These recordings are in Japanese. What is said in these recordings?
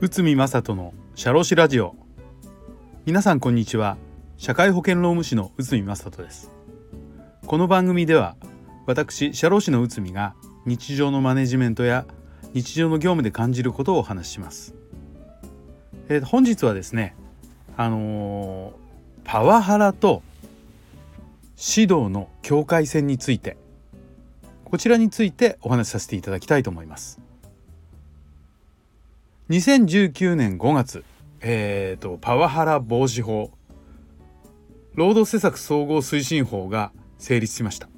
内海正人の社労士ラジオ。皆さんこんにちは。社会保険労務士の内海正人です。この番組では私社労士の内海が日常のマネジメントや日常の業務で感じることをお話しします、えー、本日はですねあのー、パワハラと指導の境界線についてこちらについてお話しさせていただきたいと思います2019年5月、えーと、パワハラ防止法労働施策総合推進法が成立しました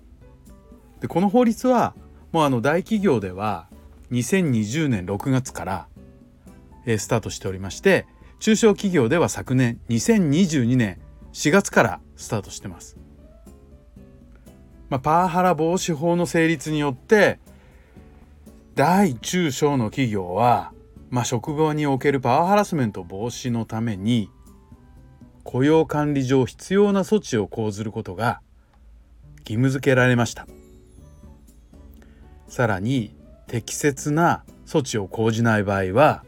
でこの法律はもうあの大企業では2020年6月から、えー、スタートしておりまして中小企業では昨年2022年4月からスタートしてます。まあ、パワハラ防止法の成立によって大中小の企業はまあ、職場におけるパワーハラスメント防止のために雇用管理上必要な措置を講ずることが義務付けられました。さらに適切な措置を講じない場合は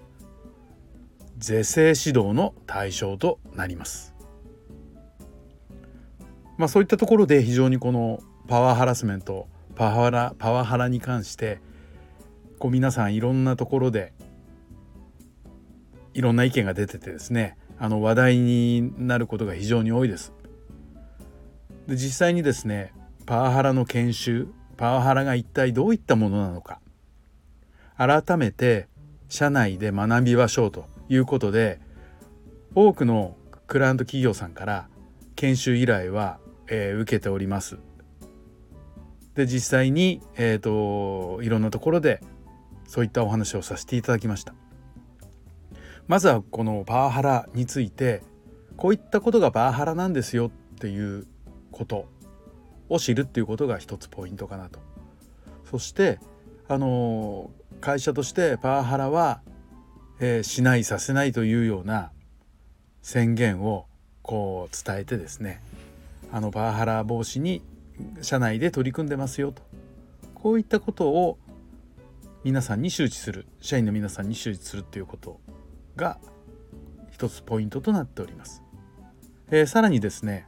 是正指導の対象となります。まあそういったところで非常にこのパワーハラスメントパワハラパワハラに関してこう皆さんいろんなところでいろんな意見が出ててですねあの話題になることが非常に多いです。で実際にですねパワハラの研修パワハラが一体どういったものなのか改めて社内で学びましょうということで多くのクライアント企業さんから研修依頼は、えー、受けております。で実際に、えーといろんなところでそういったお話をさせていただきました。まずはこのパワハラについてこういったことがパワハラなんですよっていうことを知るっていうことが一つポイントかなと。そしてあの会社としてパワハラは、えー、しないさせないというような宣言をこう伝えてですねあのパワハラ防止に社内で取り組んでますよとこういったことを皆さんに周知する社員の皆さんに周知するっていうことが一つポイントとなっております。えー、さらにですね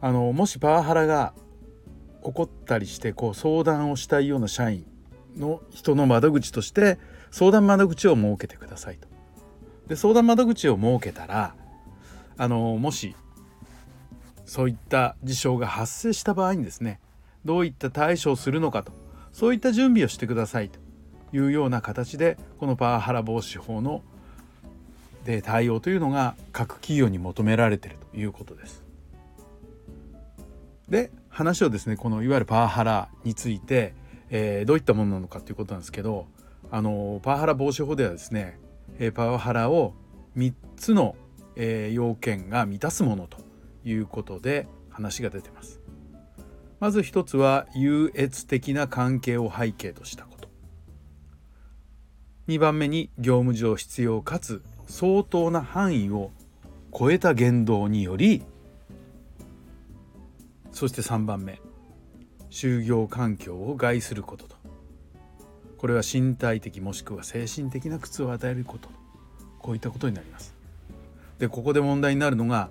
あのもしパワハラが起こったりしてこう相談をしたいような社員の人の窓口として相談窓口を設けてくださいと。で相談窓口を設けたらあのもしそういった事象が発生した場合にですねどういった対処をするのかとそういった準備をしてくださいというような形でこのパワハラ防止法ので対応というのが各企業に求められているということです。で話をですねこのいわゆるパワハラについて、えー、どういったものなのかということなんですけどあのパワハラ防止法ではですね、えー、パワハラを3つの、えー、要件が満たすものということで話が出てます。まず一つは優越的な関係を背景としたこと。2番目に業務上必要かつ相当な範囲を超えた言動によりそして3番目就業環境を害することと。これは身体的もしくは精神的な苦痛を与えること。こういったことになります。でここで問題になるのが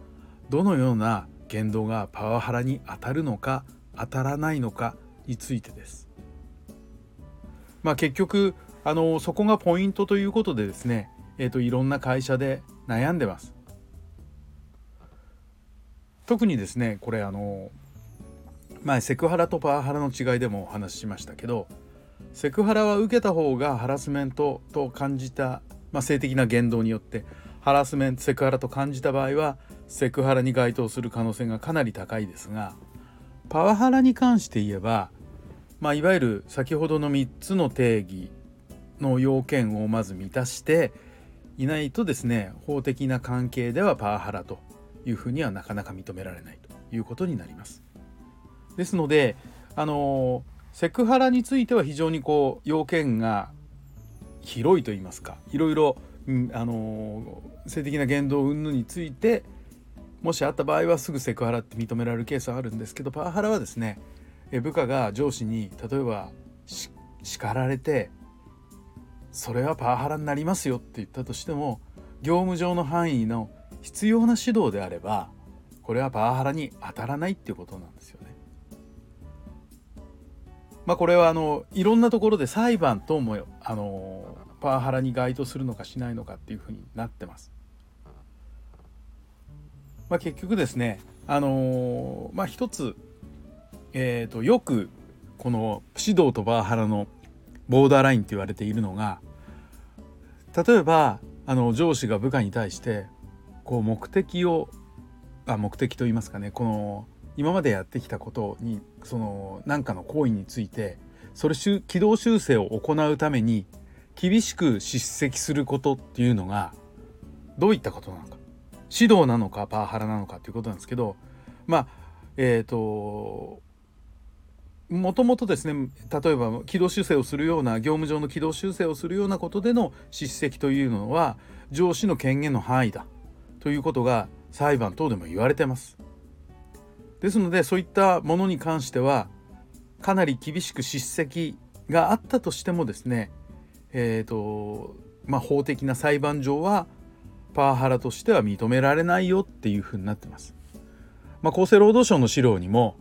どのような言動がパワハラに当たるのか当たらないのかについてですまあ結局あのそこがポイントということでですね、えーと、いろんな会社で悩んでます。特にですねこれあの前セクハラとパワハラの違いでもお話ししましたけどセクハラは受けた方がハラスメントと感じた、まあ、性的な言動によってハラスメントセクハラと感じた場合はセクハラに該当する可能性がかなり高いですがパワハラに関して言えば、まあ、いわゆる先ほどの3つの定義の要件をまず満たしていないとですね法的な関係ではパワハラというふうにはなかなか認められないということになります。ですのであのセクハラについては非常にこう要件が広いと言いますかいろいろ、あの性的な言動云々についてもしあった場合はすぐセクハラって認められるケースはあるんですけどパワハラはですね部下が上司に例えば叱られてそれはパワハラになりますよって言ったとしても業務上の範囲の必要な指導であればこれはパワハラに当たらないっていうことなんですよね。まあ、これはあのいろんなところで裁判ともあのパワハラに該当するのかしないのかっていうふうになってます。まあ、結局ですねあのまあ一つ、えーと、よくこの指導とパワハラのボーダーラインって言われているのが例えばあの上司が部下に対してこう目的をあ目的と言いますかねこの今までやってきたことにその何かの行為についてそれ軌道修正を行うために厳しく叱責することっていうのがどういったことなのか指導なのかパワハラなのかということなんですけどまあえっ、ー、ともともとですね例えば軌道修正をするような業務上の軌道修正をするようなことでの叱責というのは上司の権限の範囲だということが裁判等でも言われてます。ですのでそういったものに関してはかなり厳しく叱責があったとしてもですねえーとまあ、法的な裁判上はパワハラとしては認められないよっていうふうになってます。まあ、厚生労働省の資料にも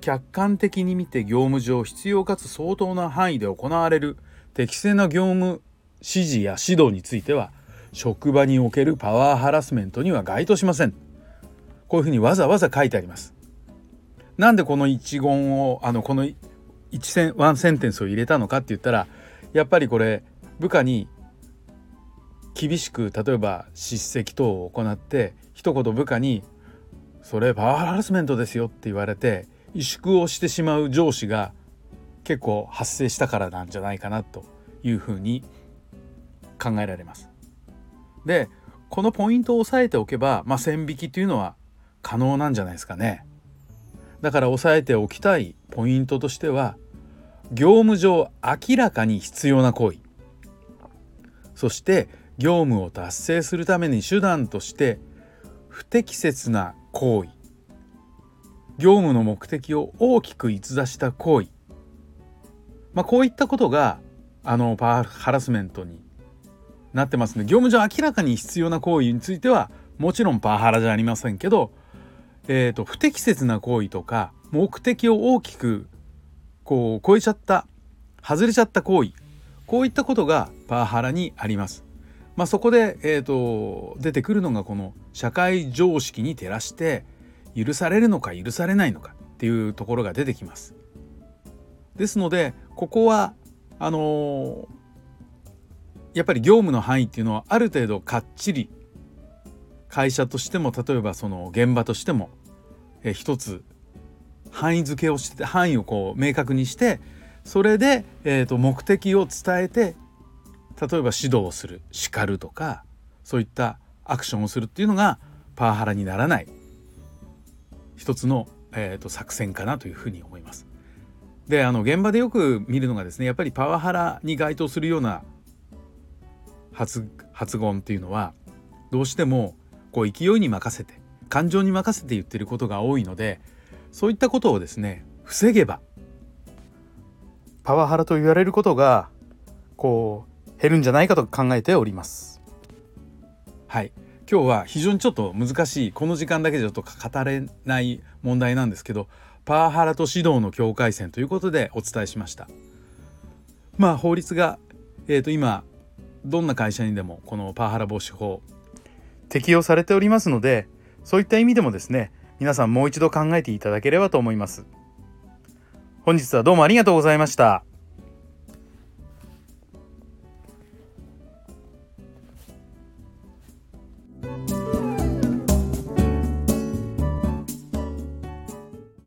客観的に見て業務上必要かつ相当な範囲で行われる適正な業務指示や指導については職場におけるパワーハラスメントには該当しませんこういうふうにわざわざ書いてありますなんでこの一言をあのこの一センワンセンテンスを入れたのかって言ったらやっぱりこれ部下に厳しく例えば叱責等を行って一言部下に「それパワーハラスメントですよ」って言われて萎縮をしてしまう上司が結構発生したからなんじゃないかなというふうに考えられます。でこのポイントを押さえておけば、まあ、線引きというのは可能なんじゃないですかね。だから押さえておきたいポイントとしては業務上明らかに必要な行為。そして業務を達成するために手段として不適切な行為。業務の目的を大きく逸脱した行為、まあ、こういったことがあのパワハラスメントになってますね。業務上明らかに必要な行為についてはもちろんパワハラじゃありませんけど、えーと、不適切な行為とか目的を大きくこう超えちゃった外れちゃった行為こういったことがパワハラにあります。まあ、そこで、えーと出てくるのがこの社会常識に照らして許されるのか許されないのかっていうところが出てきます。ですのでここはあのー、やっぱり業務の範囲っていうのはある程度かっちり会社としても例えばその現場としても、え一つ範囲付けをして範囲をこう明確にしてそれで、えー、と目的を伝えて例えば指導をする叱るとかそういったアクションをするっていうのがパワハラにならない一つの、えーと、作戦かなというふうに思います。であの現場でよく見るのがですねやっぱりパワハラに該当するような発発言っていうのはどうしてもこう勢いに任せて感情に任せて言ってることが多いのでそういったことをですね防げばパワハラと言われることがこう減るんじゃないかと考えております。はい今日は非常にちょっと難しいこの時間だけでちょっと語れない問題なんですけどパワハラと指導の境界線ということでお伝えしましたまあ法律が、えー、と今どんな会社にでもこのパワハラ防止法適用されておりますのでそういった意味でもですね皆さんもう一度考えていただければと思います本日はどうもありがとうございました。